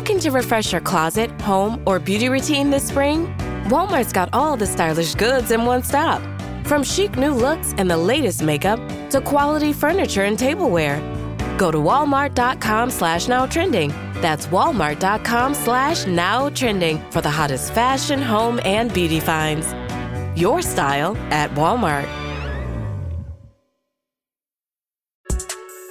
Looking to refresh your closet, home, or beauty routine this spring? Walmart's got all the stylish goods in one stop. From chic new looks and the latest makeup to quality furniture and tableware. Go to walmart.com slash now trending. That's walmart.com slash now trending for the hottest fashion, home, and beauty finds. Your style at Walmart.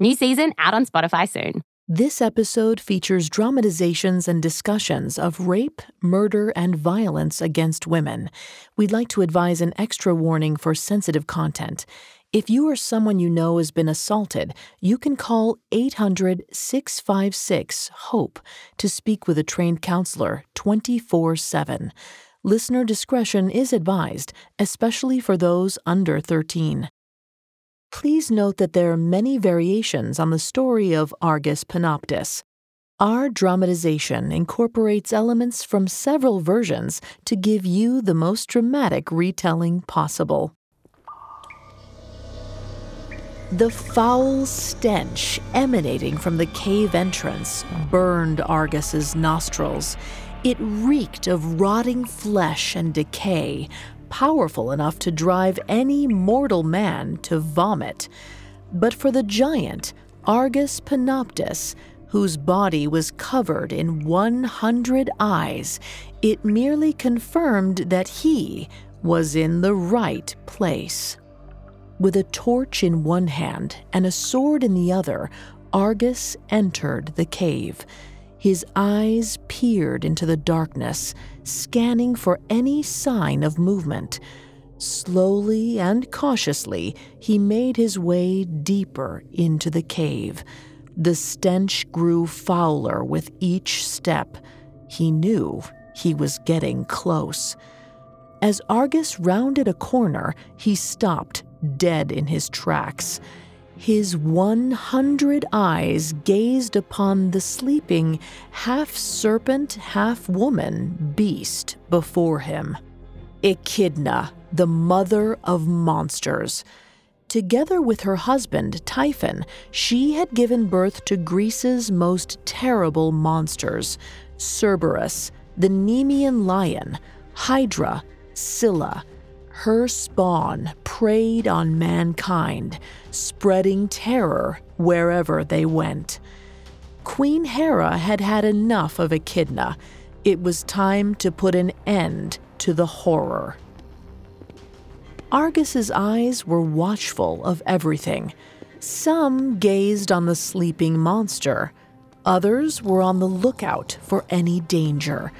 New season out on Spotify soon. This episode features dramatizations and discussions of rape, murder, and violence against women. We'd like to advise an extra warning for sensitive content. If you or someone you know has been assaulted, you can call 800 656 HOPE to speak with a trained counselor 24 7. Listener discretion is advised, especially for those under 13. Please note that there are many variations on the story of Argus Panoptes. Our dramatization incorporates elements from several versions to give you the most dramatic retelling possible. The foul stench emanating from the cave entrance burned Argus's nostrils. It reeked of rotting flesh and decay, powerful enough to drive any mortal man to vomit. But for the giant, Argus Panoptes, whose body was covered in 100 eyes, it merely confirmed that he was in the right place. With a torch in one hand and a sword in the other, Argus entered the cave. His eyes peered into the darkness, scanning for any sign of movement. Slowly and cautiously, he made his way deeper into the cave. The stench grew fouler with each step. He knew he was getting close. As Argus rounded a corner, he stopped, dead in his tracks. His 100 eyes gazed upon the sleeping, half serpent, half woman beast before him. Echidna, the mother of monsters. Together with her husband, Typhon, she had given birth to Greece's most terrible monsters Cerberus, the Nemean lion, Hydra, Scylla, her spawn preyed on mankind, spreading terror wherever they went. Queen Hera had had enough of Echidna. It was time to put an end to the horror. Argus's eyes were watchful of everything. Some gazed on the sleeping monster. Others were on the lookout for any danger.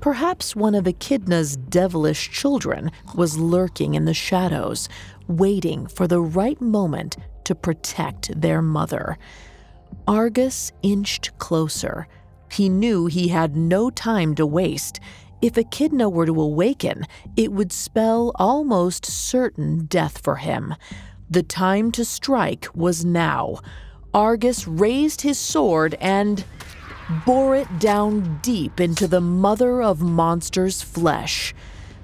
Perhaps one of Echidna's devilish children was lurking in the shadows, waiting for the right moment to protect their mother. Argus inched closer. He knew he had no time to waste. If Echidna were to awaken, it would spell almost certain death for him. The time to strike was now. Argus raised his sword and bore it down deep into the mother of monsters' flesh.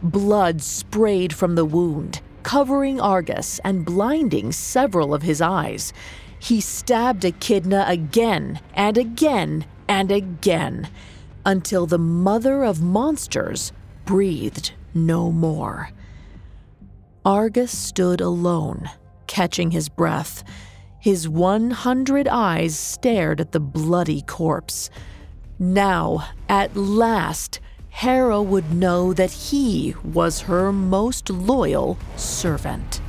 Blood sprayed from the wound, covering Argus and blinding several of his eyes. He stabbed Echidna again and again and again until the mother of monsters breathed no more. Argus stood alone, catching his breath. His 100 eyes stared at the bloody corpse. Now, at last, Hera would know that he was her most loyal servant.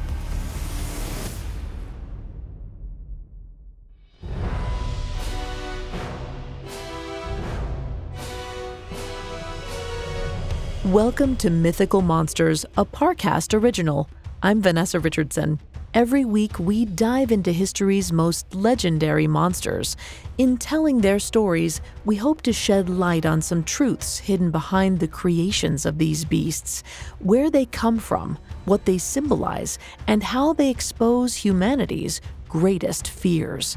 Welcome to Mythical Monsters, a Parcast original. I'm Vanessa Richardson. Every week, we dive into history's most legendary monsters. In telling their stories, we hope to shed light on some truths hidden behind the creations of these beasts, where they come from, what they symbolize, and how they expose humanity's greatest fears.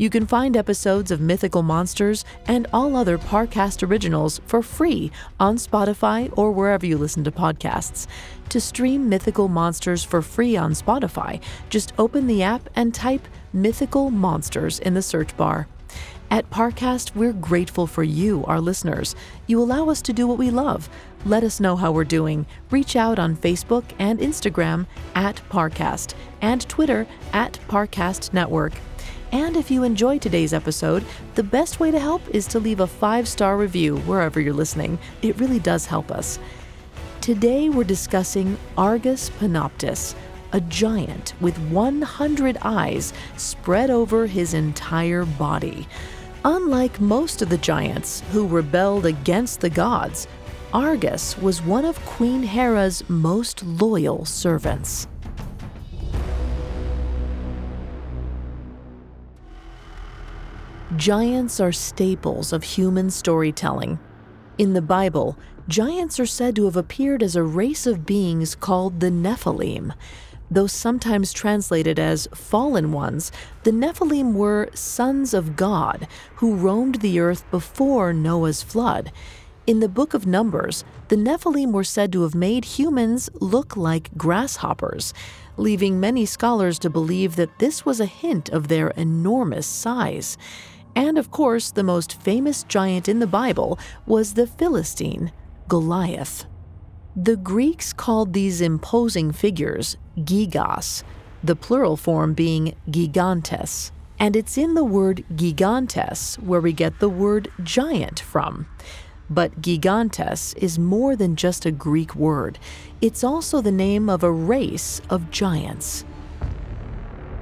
You can find episodes of Mythical Monsters and all other Parcast originals for free on Spotify or wherever you listen to podcasts. To stream Mythical Monsters for free on Spotify, just open the app and type Mythical Monsters in the search bar. At Parcast, we're grateful for you, our listeners. You allow us to do what we love. Let us know how we're doing. Reach out on Facebook and Instagram at Parcast and Twitter at Parcast Network. And if you enjoyed today's episode, the best way to help is to leave a five star review wherever you're listening. It really does help us. Today we're discussing Argus Panoptes, a giant with 100 eyes spread over his entire body. Unlike most of the giants who rebelled against the gods, Argus was one of Queen Hera's most loyal servants. Giants are staples of human storytelling. In the Bible, giants are said to have appeared as a race of beings called the Nephilim. Though sometimes translated as fallen ones, the Nephilim were sons of God who roamed the earth before Noah's flood. In the book of Numbers, the Nephilim were said to have made humans look like grasshoppers, leaving many scholars to believe that this was a hint of their enormous size. And of course, the most famous giant in the Bible was the Philistine, Goliath. The Greeks called these imposing figures gigas, the plural form being gigantes. And it's in the word gigantes where we get the word giant from. But gigantes is more than just a Greek word, it's also the name of a race of giants.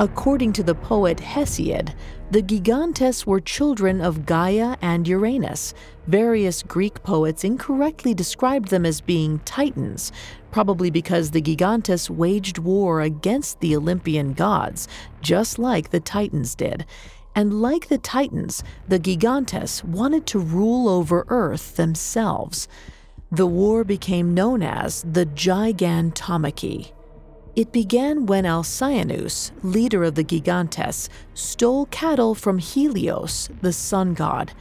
According to the poet Hesiod, the Gigantes were children of Gaia and Uranus. Various Greek poets incorrectly described them as being titans, probably because the Gigantes waged war against the Olympian gods, just like the Titans did. And like the Titans, the Gigantes wanted to rule over Earth themselves. The war became known as the Gigantomachy. It began when Alcyoneus, leader of the Gigantes, stole cattle from Helios, the sun god.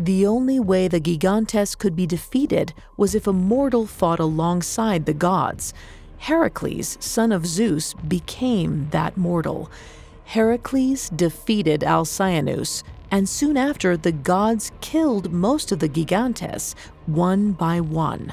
The only way the Gigantes could be defeated was if a mortal fought alongside the gods. Heracles, son of Zeus, became that mortal. Heracles defeated Alcyoneus, and soon after the gods killed most of the Gigantes, one by one.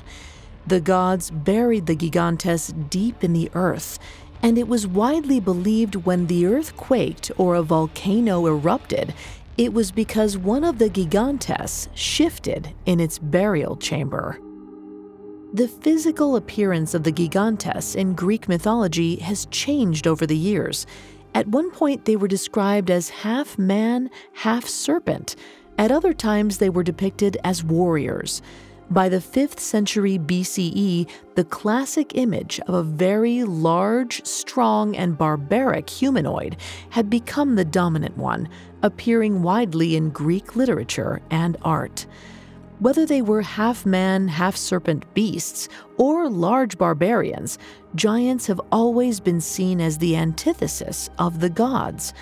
The gods buried the Gigantes deep in the earth, and it was widely believed when the earth quaked or a volcano erupted, it was because one of the Gigantes shifted in its burial chamber. The physical appearance of the Gigantes in Greek mythology has changed over the years. At one point, they were described as half man, half serpent. At other times, they were depicted as warriors. By the 5th century BCE, the classic image of a very large, strong, and barbaric humanoid had become the dominant one, appearing widely in Greek literature and art. Whether they were half man, half serpent beasts, or large barbarians, giants have always been seen as the antithesis of the gods.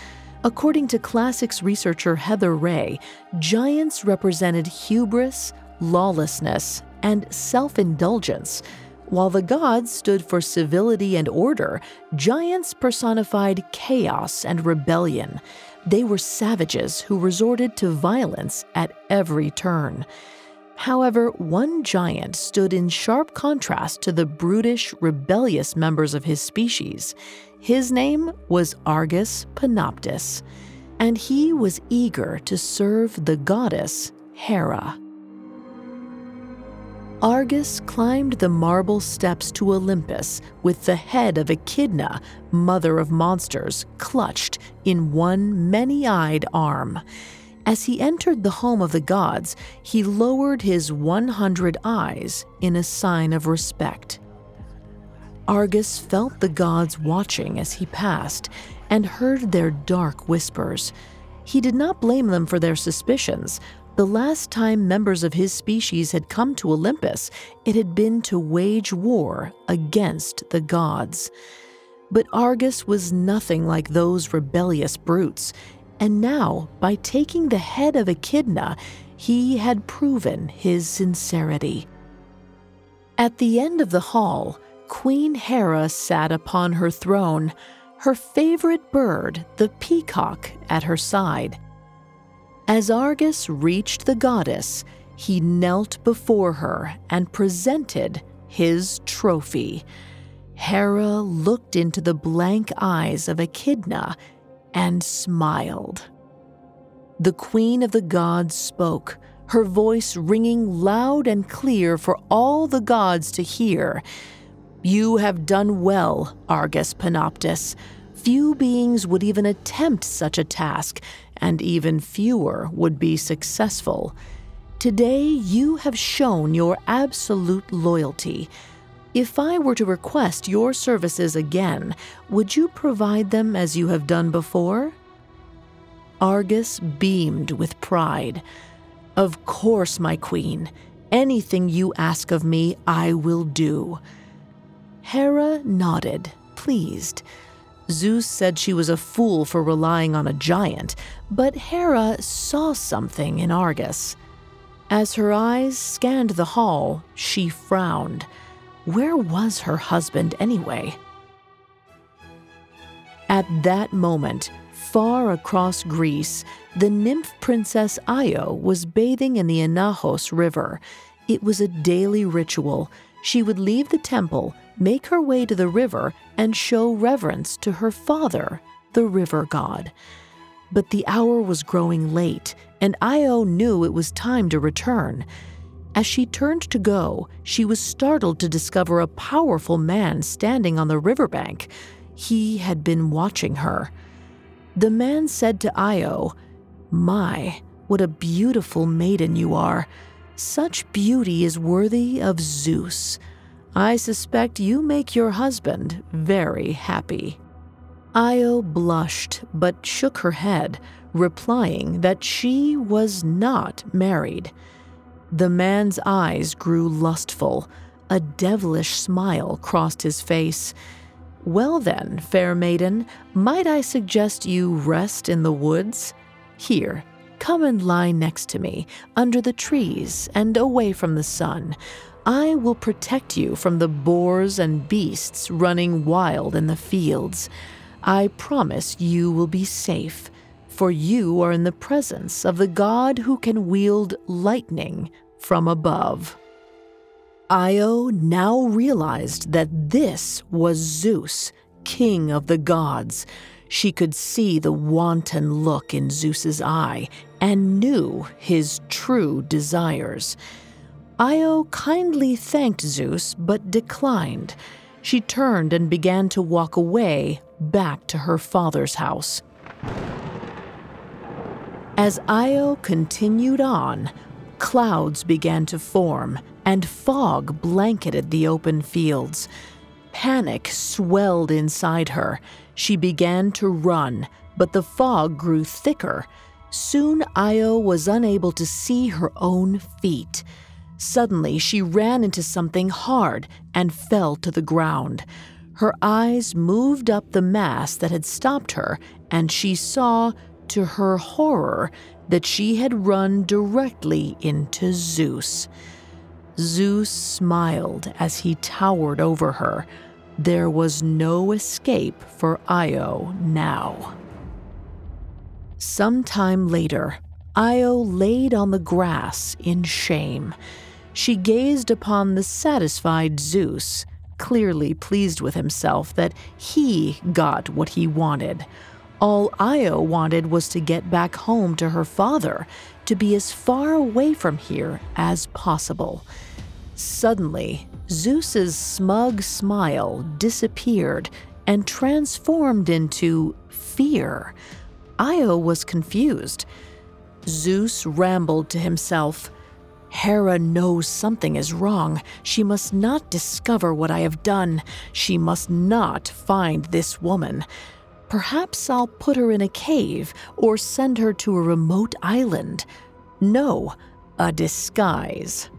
According to classics researcher Heather Ray, giants represented hubris, lawlessness, and self indulgence. While the gods stood for civility and order, giants personified chaos and rebellion. They were savages who resorted to violence at every turn. However, one giant stood in sharp contrast to the brutish, rebellious members of his species. His name was Argus Panoptes, and he was eager to serve the goddess Hera. Argus climbed the marble steps to Olympus with the head of Echidna, mother of monsters, clutched in one many eyed arm. As he entered the home of the gods, he lowered his 100 eyes in a sign of respect. Argus felt the gods watching as he passed and heard their dark whispers. He did not blame them for their suspicions, the last time members of his species had come to Olympus, it had been to wage war against the gods. But Argus was nothing like those rebellious brutes, and now, by taking the head of Echidna, he had proven his sincerity. At the end of the hall, Queen Hera sat upon her throne, her favorite bird, the peacock, at her side. As Argus reached the goddess, he knelt before her and presented his trophy. Hera looked into the blank eyes of Echidna and smiled. The queen of the gods spoke, her voice ringing loud and clear for all the gods to hear. You have done well, Argus Panoptes. Few beings would even attempt such a task, and even fewer would be successful. Today, you have shown your absolute loyalty. If I were to request your services again, would you provide them as you have done before? Argus beamed with pride. Of course, my queen. Anything you ask of me, I will do. Hera nodded, pleased. Zeus said she was a fool for relying on a giant, but Hera saw something in Argus. As her eyes scanned the hall, she frowned. Where was her husband anyway? At that moment, far across Greece, the nymph princess Io was bathing in the Inachos River. It was a daily ritual. She would leave the temple make her way to the river and show reverence to her father, the river god. But the hour was growing late, and Io knew it was time to return. As she turned to go, she was startled to discover a powerful man standing on the riverbank. He had been watching her. The man said to Io, My, what a beautiful maiden you are. Such beauty is worthy of Zeus. I suspect you make your husband very happy. Io blushed but shook her head, replying that she was not married. The man's eyes grew lustful. A devilish smile crossed his face. Well, then, fair maiden, might I suggest you rest in the woods? Here, come and lie next to me, under the trees and away from the sun. I will protect you from the boars and beasts running wild in the fields. I promise you will be safe, for you are in the presence of the God who can wield lightning from above. Io now realized that this was Zeus, king of the gods. She could see the wanton look in Zeus's eye and knew his true desires. Io kindly thanked Zeus but declined. She turned and began to walk away back to her father's house. As Io continued on, clouds began to form and fog blanketed the open fields. Panic swelled inside her. She began to run, but the fog grew thicker. Soon Io was unable to see her own feet. Suddenly, she ran into something hard and fell to the ground. Her eyes moved up the mass that had stopped her and she saw, to her horror, that she had run directly into Zeus. Zeus smiled as he towered over her. There was no escape for Io now. Sometime later, Io laid on the grass in shame. She gazed upon the satisfied Zeus, clearly pleased with himself that he got what he wanted. All Io wanted was to get back home to her father, to be as far away from here as possible. Suddenly, Zeus's smug smile disappeared and transformed into fear. Io was confused. Zeus rambled to himself. Hera knows something is wrong. She must not discover what I have done. She must not find this woman. Perhaps I'll put her in a cave or send her to a remote island. No, a disguise.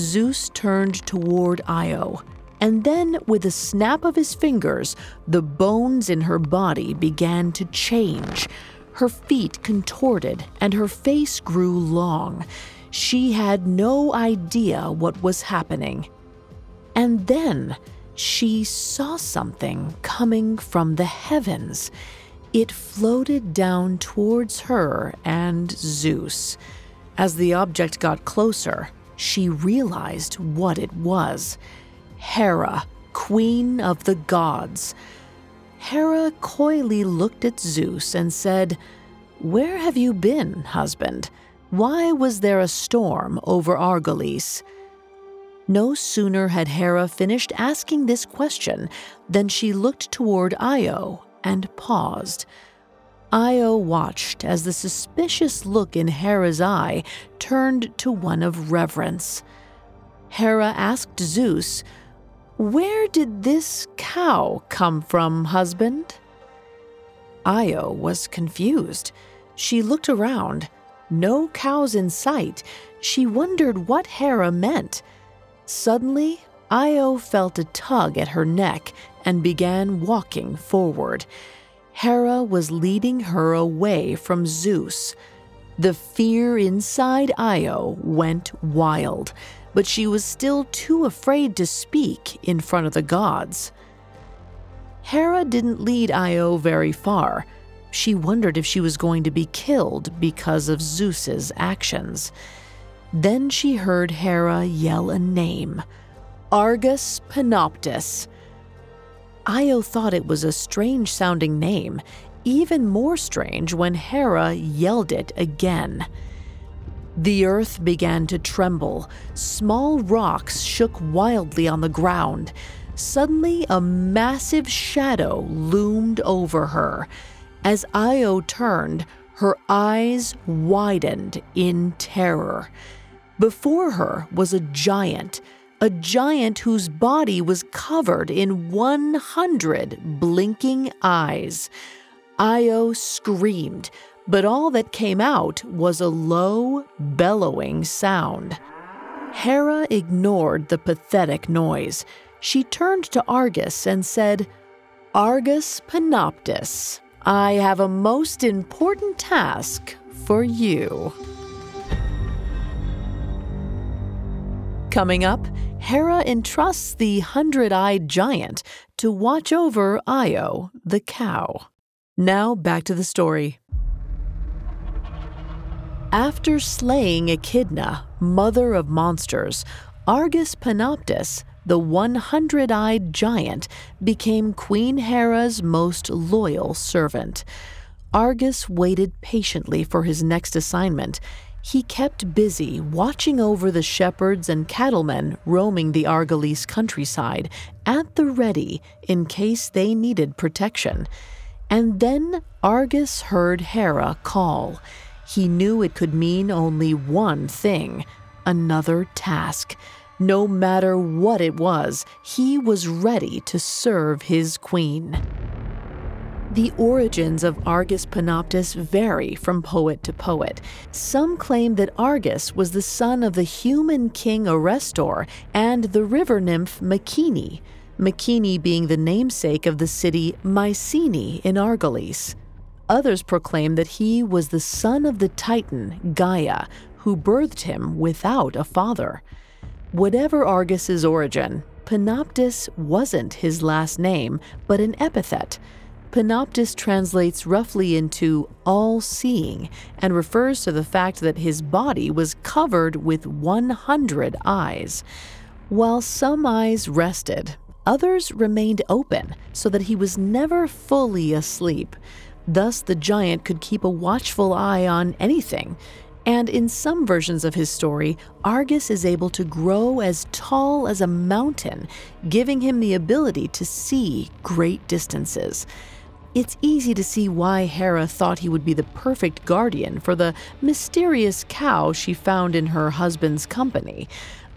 Zeus turned toward Io, and then, with a snap of his fingers, the bones in her body began to change. Her feet contorted, and her face grew long. She had no idea what was happening. And then, she saw something coming from the heavens. It floated down towards her and Zeus. As the object got closer, she realized what it was Hera, queen of the gods. Hera coyly looked at Zeus and said, Where have you been, husband? Why was there a storm over Argolis? No sooner had Hera finished asking this question than she looked toward Io and paused. Io watched as the suspicious look in Hera's eye turned to one of reverence. Hera asked Zeus, Where did this cow come from, husband? Io was confused. She looked around. No cows in sight. She wondered what Hera meant. Suddenly, Io felt a tug at her neck and began walking forward. Hera was leading her away from Zeus. The fear inside Io went wild, but she was still too afraid to speak in front of the gods. Hera didn't lead Io very far. She wondered if she was going to be killed because of Zeus's actions. Then she heard Hera yell a name Argus Panoptes. Io thought it was a strange sounding name, even more strange when Hera yelled it again. The earth began to tremble. Small rocks shook wildly on the ground. Suddenly, a massive shadow loomed over her. As Io turned, her eyes widened in terror. Before her was a giant, a giant whose body was covered in 100 blinking eyes. Io screamed, but all that came out was a low, bellowing sound. Hera ignored the pathetic noise. She turned to Argus and said, Argus Panoptes, I have a most important task for you. Coming up, Hera entrusts the hundred eyed giant to watch over Io, the cow. Now back to the story. After slaying Echidna, mother of monsters, Argus Panoptes, the 100 eyed giant, became Queen Hera's most loyal servant. Argus waited patiently for his next assignment he kept busy watching over the shepherds and cattlemen roaming the Argolis countryside at the ready in case they needed protection. And then Argus heard Hera call. He knew it could mean only one thing another task. No matter what it was, he was ready to serve his queen. The origins of Argus Panoptes vary from poet to poet. Some claim that Argus was the son of the human king Arestor and the river nymph Makini. Mycenae being the namesake of the city Mycenae in Argolis. Others proclaim that he was the son of the Titan, Gaia, who birthed him without a father. Whatever Argus's origin, Panoptes wasn't his last name, but an epithet. Panoptes translates roughly into all seeing and refers to the fact that his body was covered with 100 eyes. While some eyes rested, others remained open so that he was never fully asleep. Thus, the giant could keep a watchful eye on anything, and in some versions of his story, Argus is able to grow as tall as a mountain, giving him the ability to see great distances. It's easy to see why Hera thought he would be the perfect guardian for the mysterious cow she found in her husband's company.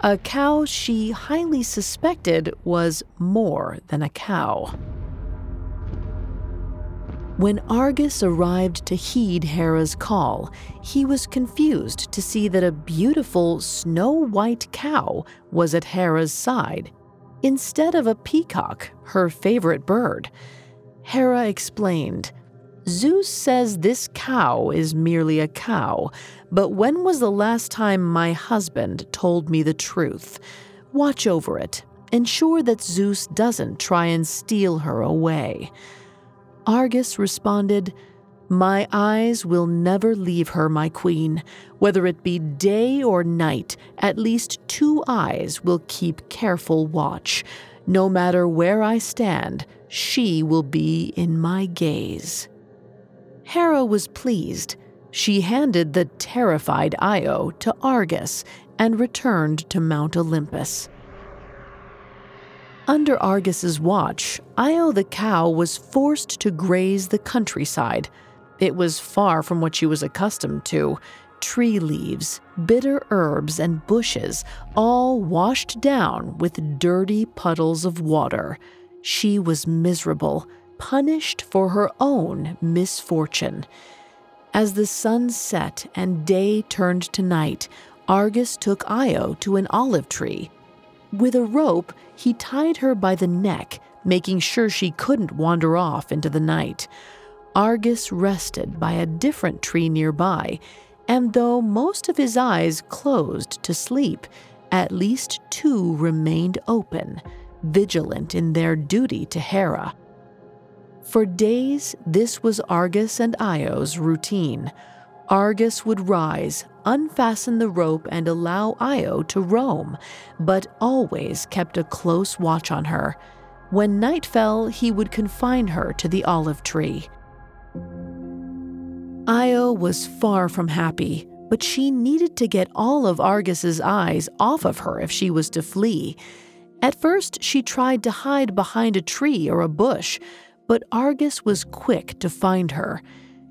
A cow she highly suspected was more than a cow. When Argus arrived to heed Hera's call, he was confused to see that a beautiful snow white cow was at Hera's side, instead of a peacock, her favorite bird. Hera explained, Zeus says this cow is merely a cow, but when was the last time my husband told me the truth? Watch over it. Ensure that Zeus doesn't try and steal her away. Argus responded, My eyes will never leave her, my queen. Whether it be day or night, at least two eyes will keep careful watch. No matter where I stand, she will be in my gaze. Hera was pleased. She handed the terrified Io to Argus and returned to Mount Olympus. Under Argus's watch, Io the cow was forced to graze the countryside. It was far from what she was accustomed to. Tree leaves, bitter herbs, and bushes, all washed down with dirty puddles of water. She was miserable, punished for her own misfortune. As the sun set and day turned to night, Argus took Io to an olive tree with a rope, he tied her by the neck, making sure she couldn't wander off into the night. Argus rested by a different tree nearby, and though most of his eyes closed to sleep, at least two remained open, vigilant in their duty to Hera. For days, this was Argus and Io's routine. Argus would rise, unfasten the rope, and allow Io to roam, but always kept a close watch on her. When night fell, he would confine her to the olive tree. Io was far from happy, but she needed to get all of Argus's eyes off of her if she was to flee. At first, she tried to hide behind a tree or a bush, but Argus was quick to find her.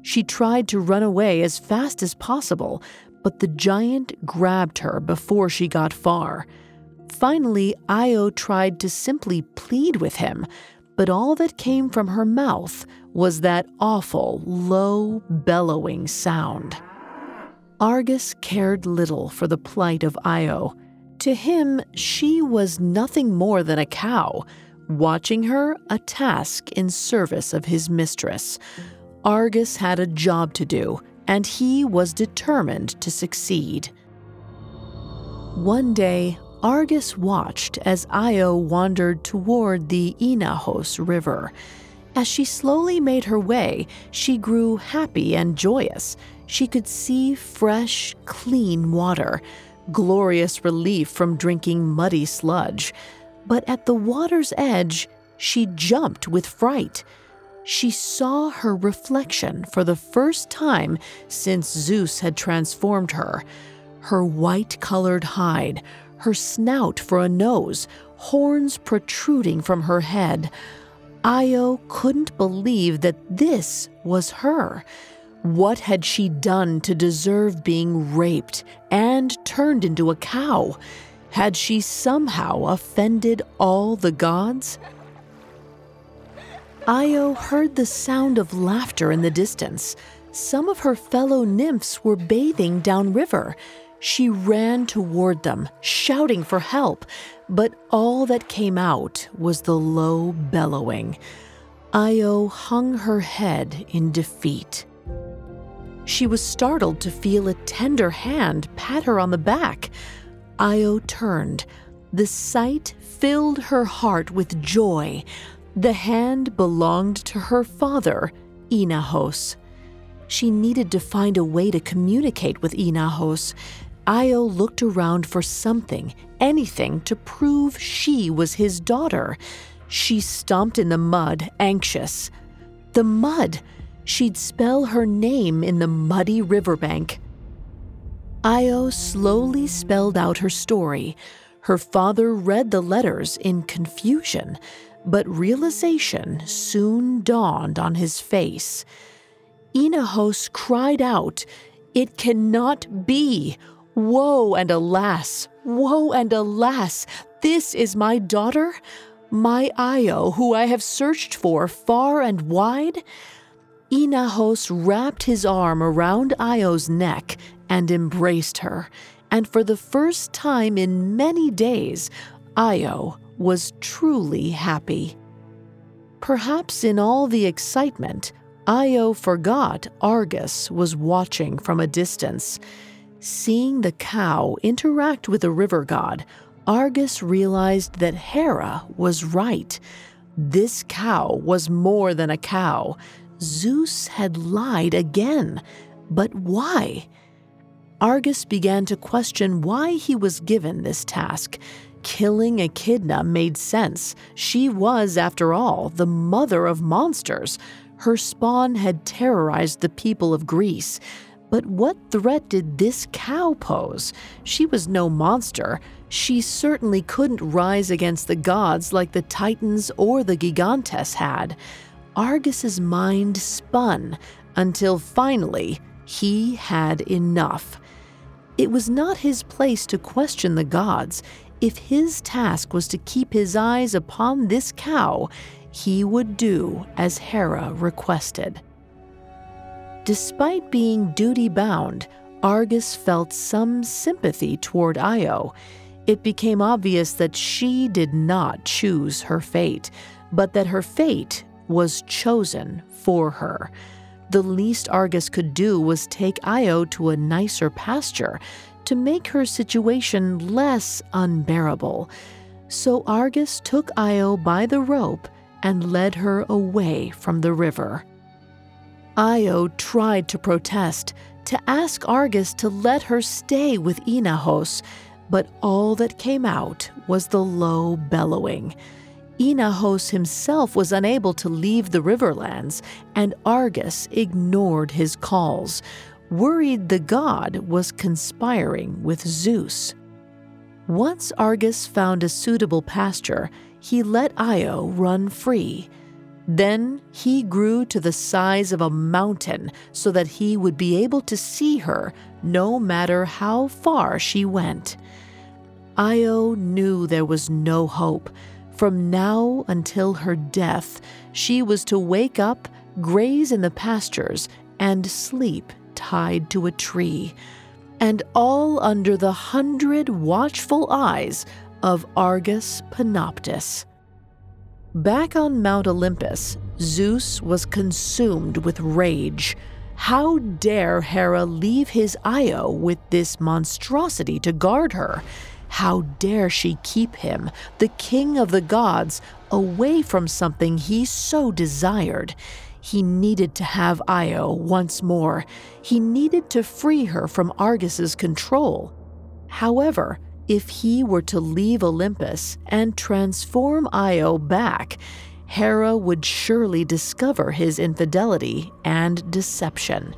She tried to run away as fast as possible, but the giant grabbed her before she got far. Finally, Io tried to simply plead with him, but all that came from her mouth was that awful, low, bellowing sound. Argus cared little for the plight of Io. To him, she was nothing more than a cow, watching her a task in service of his mistress. Argus had a job to do, and he was determined to succeed. One day, Argus watched as Io wandered toward the Inachos River. As she slowly made her way, she grew happy and joyous. She could see fresh, clean water, glorious relief from drinking muddy sludge. But at the water's edge, she jumped with fright she saw her reflection for the first time since Zeus had transformed her. Her white colored hide, her snout for a nose, horns protruding from her head. Io couldn't believe that this was her. What had she done to deserve being raped and turned into a cow? Had she somehow offended all the gods? Io heard the sound of laughter in the distance. Some of her fellow nymphs were bathing downriver. She ran toward them, shouting for help, but all that came out was the low bellowing. Io hung her head in defeat. She was startled to feel a tender hand pat her on the back. Io turned. The sight filled her heart with joy. The hand belonged to her father, Inachos. She needed to find a way to communicate with Inachos. Io looked around for something, anything, to prove she was his daughter. She stomped in the mud, anxious. The mud! She'd spell her name in the muddy riverbank. Io slowly spelled out her story. Her father read the letters in confusion, but realization soon dawned on his face. Inachos cried out, It cannot be! Woe and alas! Woe and alas! This is my daughter? My Io, who I have searched for far and wide? Inachos wrapped his arm around Io's neck and embraced her, and for the first time in many days, Io was truly happy. Perhaps in all the excitement, Io forgot Argus was watching from a distance. Seeing the cow interact with the river god, Argus realized that Hera was right. This cow was more than a cow. Zeus had lied again. But why? Argus began to question why he was given this task. Killing Echidna made sense. She was, after all, the mother of monsters. Her spawn had terrorized the people of Greece. But what threat did this cow pose? She was no monster. She certainly couldn't rise against the gods like the Titans or the Gigantes had. Argus's mind spun until finally he had enough. It was not his place to question the gods. If his task was to keep his eyes upon this cow, he would do as Hera requested. Despite being duty bound, Argus felt some sympathy toward Io. It became obvious that she did not choose her fate, but that her fate was chosen for her. The least Argus could do was take Io to a nicer pasture to make her situation less unbearable. So Argus took Io by the rope and led her away from the river. Io tried to protest, to ask Argus to let her stay with Inachos, but all that came out was the low bellowing. Inachos himself was unable to leave the Riverlands, and Argus ignored his calls, worried the god was conspiring with Zeus. Once Argus found a suitable pasture, he let Io run free. Then he grew to the size of a mountain so that he would be able to see her no matter how far she went. Io knew there was no hope. From now until her death, she was to wake up, graze in the pastures, and sleep tied to a tree. And all under the hundred watchful eyes of Argus Panoptes. Back on Mount Olympus, Zeus was consumed with rage. How dare Hera leave his Io with this monstrosity to guard her? How dare she keep him, the king of the gods, away from something he so desired? He needed to have Io once more. He needed to free her from Argus's control. However, if he were to leave Olympus and transform Io back, Hera would surely discover his infidelity and deception.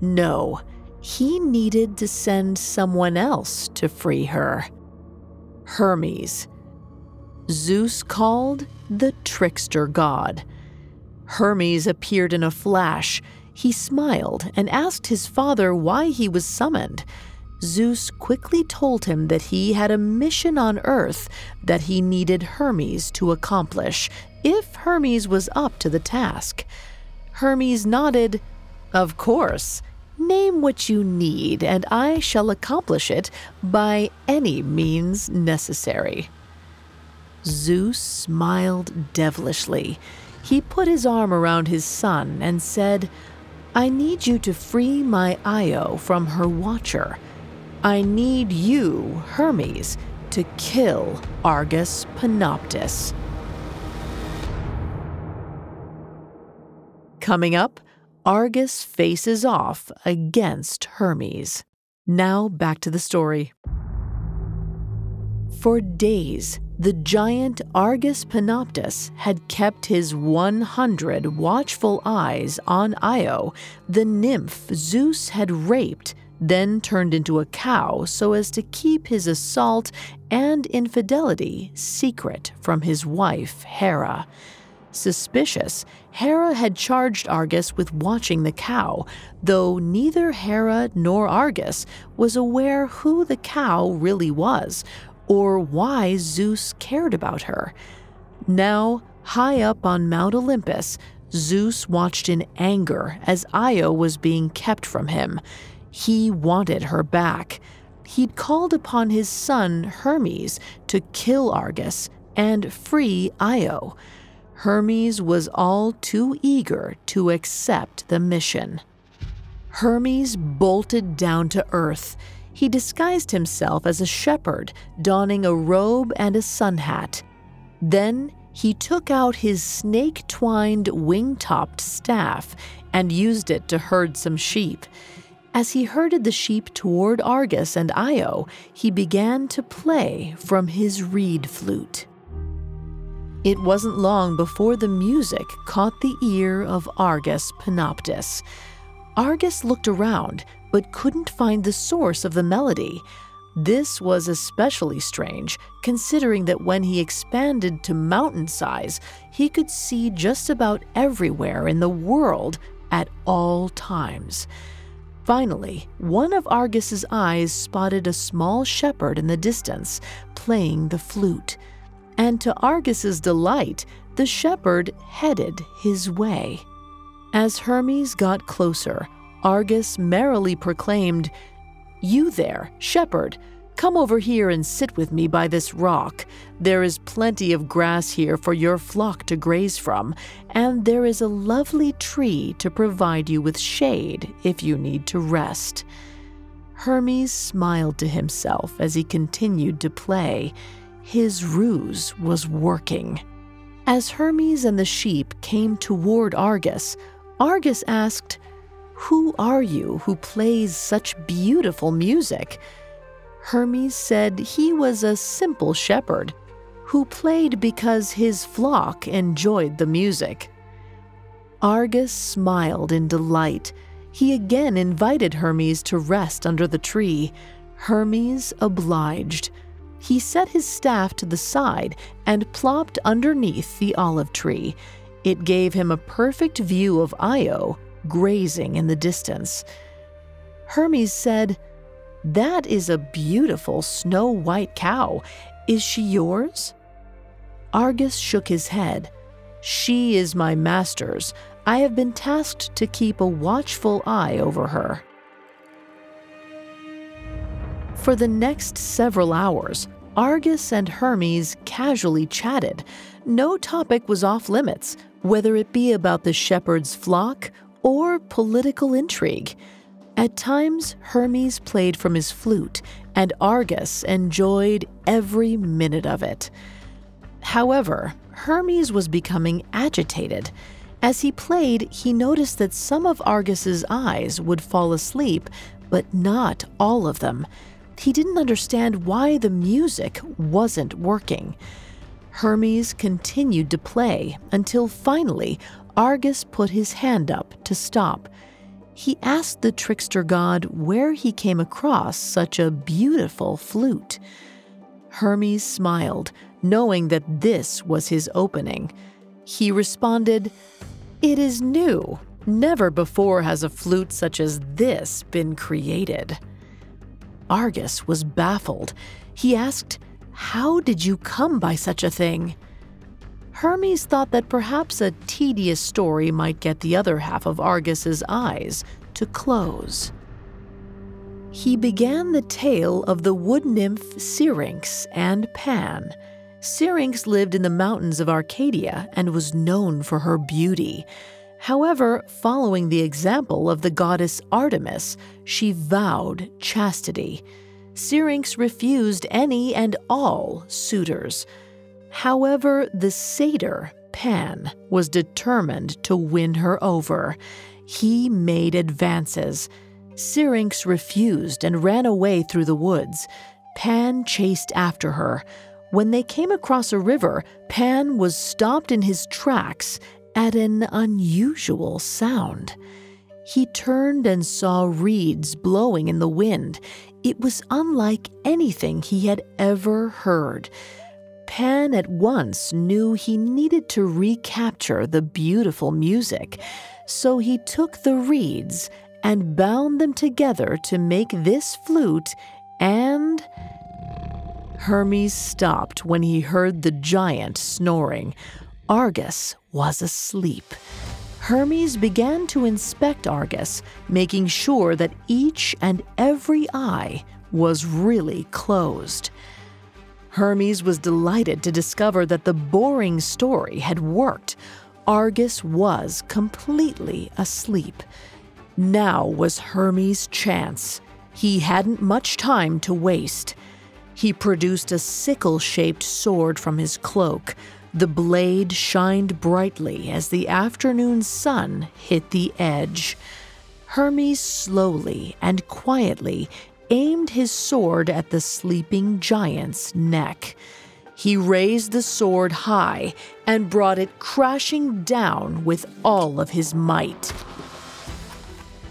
No, he needed to send someone else to free her. Hermes. Zeus called the trickster god. Hermes appeared in a flash. He smiled and asked his father why he was summoned. Zeus quickly told him that he had a mission on Earth that he needed Hermes to accomplish, if Hermes was up to the task. Hermes nodded. Of course. Name what you need, and I shall accomplish it by any means necessary. Zeus smiled devilishly. He put his arm around his son and said, I need you to free my Io from her watcher. I need you, Hermes, to kill Argus Panoptes. Coming up, Argus faces off against Hermes. Now back to the story. For days, the giant Argus Panoptes had kept his 100 watchful eyes on Io, the nymph Zeus had raped, then turned into a cow so as to keep his assault and infidelity secret from his wife, Hera. Suspicious, Hera had charged Argus with watching the cow, though neither Hera nor Argus was aware who the cow really was or why Zeus cared about her. Now, high up on Mount Olympus, Zeus watched in anger as Io was being kept from him. He wanted her back. He'd called upon his son Hermes to kill Argus and free Io. Hermes was all too eager to accept the mission. Hermes bolted down to earth he disguised himself as a shepherd, donning a robe and a sun hat. Then he took out his snake twined wing topped staff and used it to herd some sheep. As he herded the sheep toward Argus and Io, he began to play from his reed flute. It wasn't long before the music caught the ear of Argus Panoptes. Argus looked around, but couldn't find the source of the melody. This was especially strange, considering that when he expanded to mountain size, he could see just about everywhere in the world at all times. Finally, one of Argus's eyes spotted a small shepherd in the distance, playing the flute. And to Argus's delight, the shepherd headed his way. As Hermes got closer, Argus merrily proclaimed, You there, shepherd, come over here and sit with me by this rock. There is plenty of grass here for your flock to graze from, and there is a lovely tree to provide you with shade if you need to rest. Hermes smiled to himself as he continued to play. His ruse was working. As Hermes and the sheep came toward Argus, Argus asked, who are you who plays such beautiful music? Hermes said he was a simple shepherd who played because his flock enjoyed the music. Argus smiled in delight. He again invited Hermes to rest under the tree. Hermes obliged. He set his staff to the side and plopped underneath the olive tree. It gave him a perfect view of Io, grazing in the distance. Hermes said, That is a beautiful snow white cow. Is she yours? Argus shook his head. She is my master's. I have been tasked to keep a watchful eye over her. For the next several hours, Argus and Hermes casually chatted. No topic was off limits, whether it be about the shepherd's flock or political intrigue. At times, Hermes played from his flute, and Argus enjoyed every minute of it. However, Hermes was becoming agitated. As he played, he noticed that some of Argus's eyes would fall asleep, but not all of them. He didn't understand why the music wasn't working. Hermes continued to play until finally Argus put his hand up to stop. He asked the trickster god where he came across such a beautiful flute. Hermes smiled, knowing that this was his opening. He responded, It is new. Never before has a flute such as this been created. Argus was baffled. He asked, How did you come by such a thing? Hermes thought that perhaps a tedious story might get the other half of Argus's eyes to close. he began the tale of the wood nymph Syrinx and Pan. Syrinx lived in the mountains of Arcadia and was known for her beauty. However, following the example of the goddess Artemis, she vowed chastity. Syrinx refused any and all suitors. However, the satyr, Pan, was determined to win her over. He made advances. Syrinx refused and ran away through the woods. Pan chased after her. When they came across a river, Pan was stopped in his tracks at an unusual sound. He turned and saw reeds blowing in the wind. It was unlike anything he had ever heard. Pan at once knew he needed to recapture the beautiful music, so he took the reeds and bound them together to make this flute and. Hermes stopped when he heard the giant snoring. Argus was asleep. Hermes began to inspect Argus, making sure that each and every eye was really closed. Hermes was delighted to discover that the boring story had worked. Argus was completely asleep. Now was Hermes' chance. He hadn't much time to waste. He produced a sickle shaped sword from his cloak, the blade shined brightly as the afternoon sun hit the edge. Hermes slowly and quietly aimed his sword at the sleeping giant's neck. He raised the sword high and brought it crashing down with all of his might.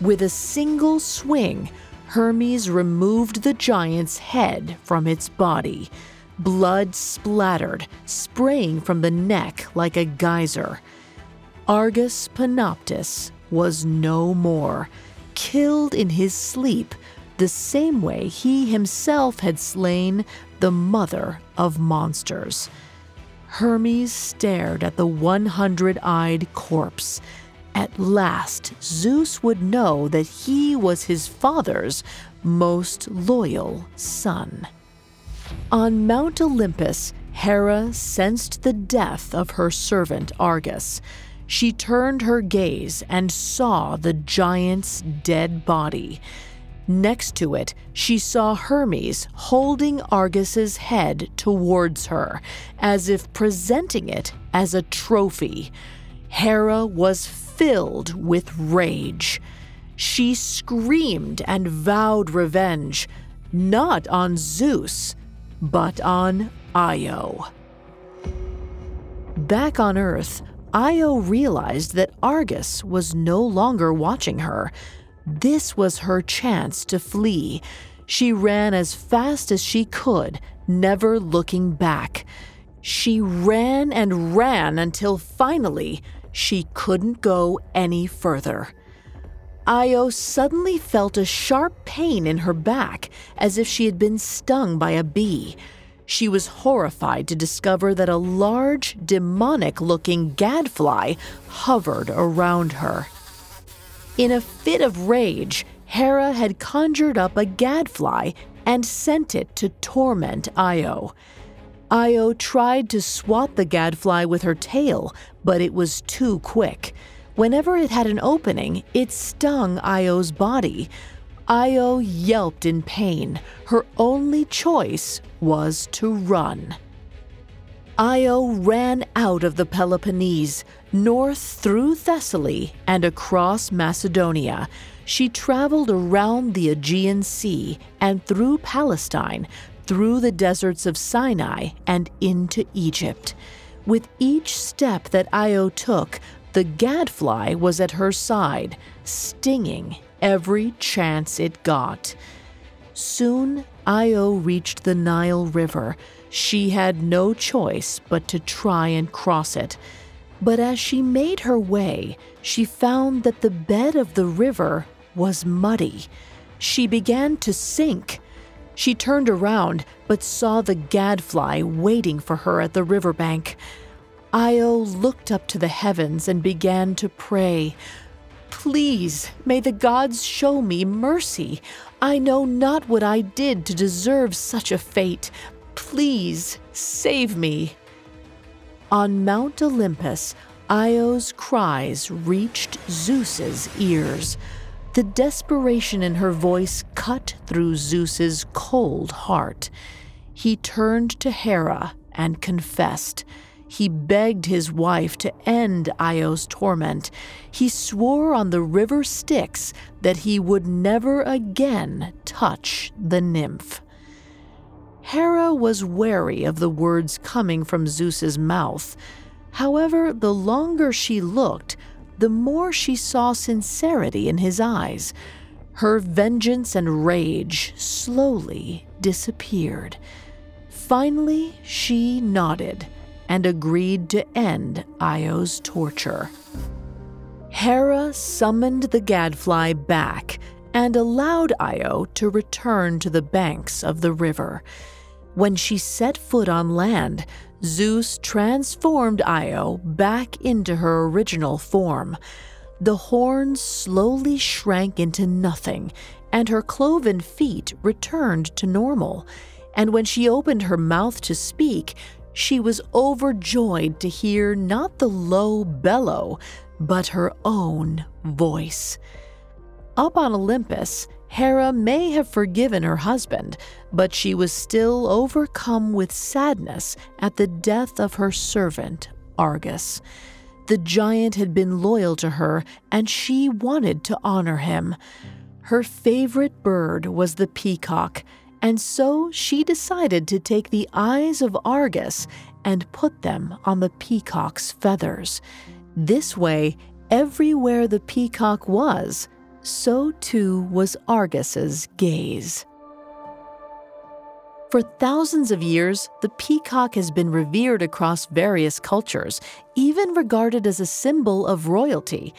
With a single swing, Hermes removed the giant's head from its body. Blood splattered, spraying from the neck like a geyser. Argus Panoptes was no more, killed in his sleep the same way he himself had slain the mother of monsters. Hermes stared at the 100 eyed corpse. At last, Zeus would know that he was his father's most loyal son. On Mount Olympus, Hera sensed the death of her servant Argus. She turned her gaze and saw the giant's dead body. Next to it, she saw Hermes holding Argus's head towards her, as if presenting it as a trophy. Hera was filled with rage. She screamed and vowed revenge, not on Zeus, but on Io. Back on Earth, Io realized that Argus was no longer watching her. This was her chance to flee. She ran as fast as she could, never looking back. She ran and ran until finally she couldn't go any further. Io suddenly felt a sharp pain in her back, as if she had been stung by a bee. She was horrified to discover that a large, demonic looking gadfly hovered around her. In a fit of rage, Hera had conjured up a gadfly and sent it to torment Io. Io tried to swat the gadfly with her tail, but it was too quick. Whenever it had an opening, it stung Io's body. Io yelped in pain. Her only choice was to run. Io ran out of the Peloponnese, north through Thessaly and across Macedonia. She traveled around the Aegean Sea and through Palestine, through the deserts of Sinai, and into Egypt. With each step that Io took, the gadfly was at her side, stinging every chance it got. Soon, Io reached the Nile River. She had no choice but to try and cross it. But as she made her way, she found that the bed of the river was muddy. She began to sink. She turned around but saw the gadfly waiting for her at the riverbank. Io looked up to the heavens and began to pray. Please, may the gods show me mercy. I know not what I did to deserve such a fate. Please save me. On Mount Olympus, Io's cries reached Zeus's ears. The desperation in her voice cut through Zeus's cold heart. He turned to Hera and confessed. He begged his wife to end Io's torment. He swore on the river Styx that he would never again touch the nymph. Hera was wary of the words coming from Zeus's mouth. However, the longer she looked, the more she saw sincerity in his eyes. Her vengeance and rage slowly disappeared. Finally, she nodded and agreed to end Io's torture. Hera summoned the gadfly back and allowed Io to return to the banks of the river. When she set foot on land, Zeus transformed Io back into her original form. The horns slowly shrank into nothing, and her cloven feet returned to normal. And when she opened her mouth to speak, she was overjoyed to hear not the low bellow, but her own voice. Up on Olympus, Hera may have forgiven her husband, but she was still overcome with sadness at the death of her servant, Argus. The giant had been loyal to her, and she wanted to honor him. Her favorite bird was the peacock, and so she decided to take the eyes of Argus and put them on the peacock's feathers. This way, everywhere the peacock was, so too was Argus's gaze. For thousands of years, the peacock has been revered across various cultures, even regarded as a symbol of royalty.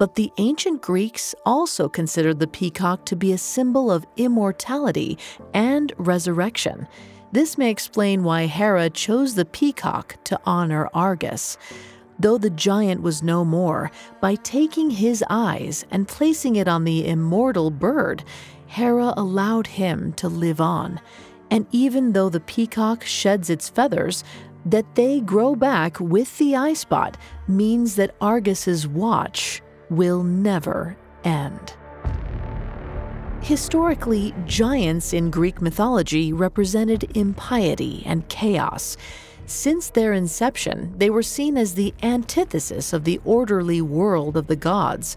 But the ancient Greeks also considered the peacock to be a symbol of immortality and resurrection. This may explain why Hera chose the peacock to honor Argus. Though the giant was no more, by taking his eyes and placing it on the immortal bird, Hera allowed him to live on. And even though the peacock sheds its feathers, that they grow back with the eye spot means that Argus's watch will never end. Historically, giants in Greek mythology represented impiety and chaos. Since their inception, they were seen as the antithesis of the orderly world of the gods.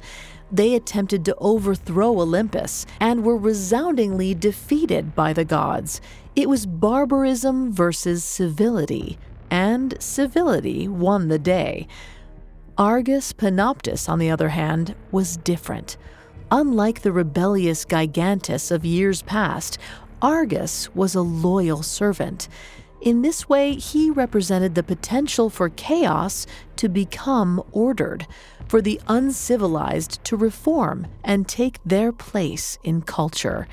They attempted to overthrow Olympus and were resoundingly defeated by the gods. It was barbarism versus civility, and civility won the day. Argus Panoptes, on the other hand, was different. Unlike the rebellious Gigantes of years past, Argus was a loyal servant. In this way, he represented the potential for chaos to become ordered, for the uncivilized to reform and take their place in culture.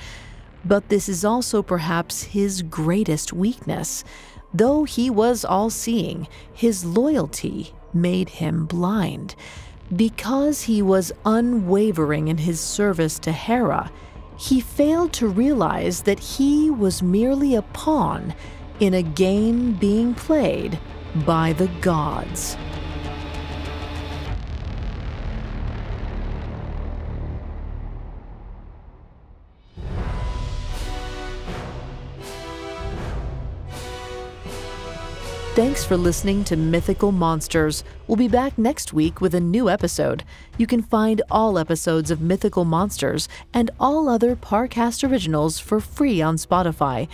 But this is also perhaps his greatest weakness. Though he was all seeing, his loyalty made him blind. Because he was unwavering in his service to Hera, he failed to realize that he was merely a pawn in a game being played by the gods. Thanks for listening to Mythical Monsters. We'll be back next week with a new episode. You can find all episodes of Mythical Monsters and all other Parcast originals for free on Spotify.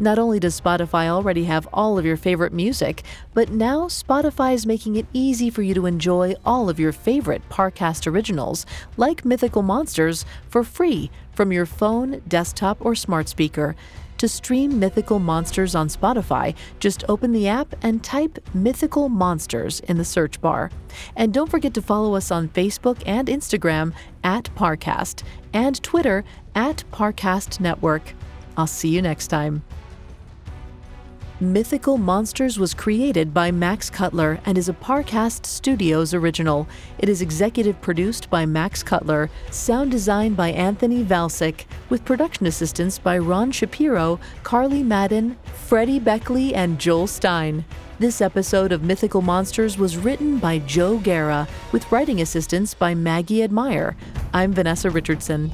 Not only does Spotify already have all of your favorite music, but now Spotify is making it easy for you to enjoy all of your favorite Parcast originals, like Mythical Monsters, for free from your phone, desktop, or smart speaker. To stream Mythical Monsters on Spotify, just open the app and type Mythical Monsters in the search bar. And don't forget to follow us on Facebook and Instagram at Parcast and Twitter at Parcast Network. I'll see you next time. Mythical Monsters was created by Max Cutler and is a Parcast Studios original. It is executive produced by Max Cutler, sound designed by Anthony Valsic, with production assistance by Ron Shapiro, Carly Madden, Freddie Beckley, and Joel Stein. This episode of Mythical Monsters was written by Joe Guerra, with writing assistance by Maggie Admire. I'm Vanessa Richardson.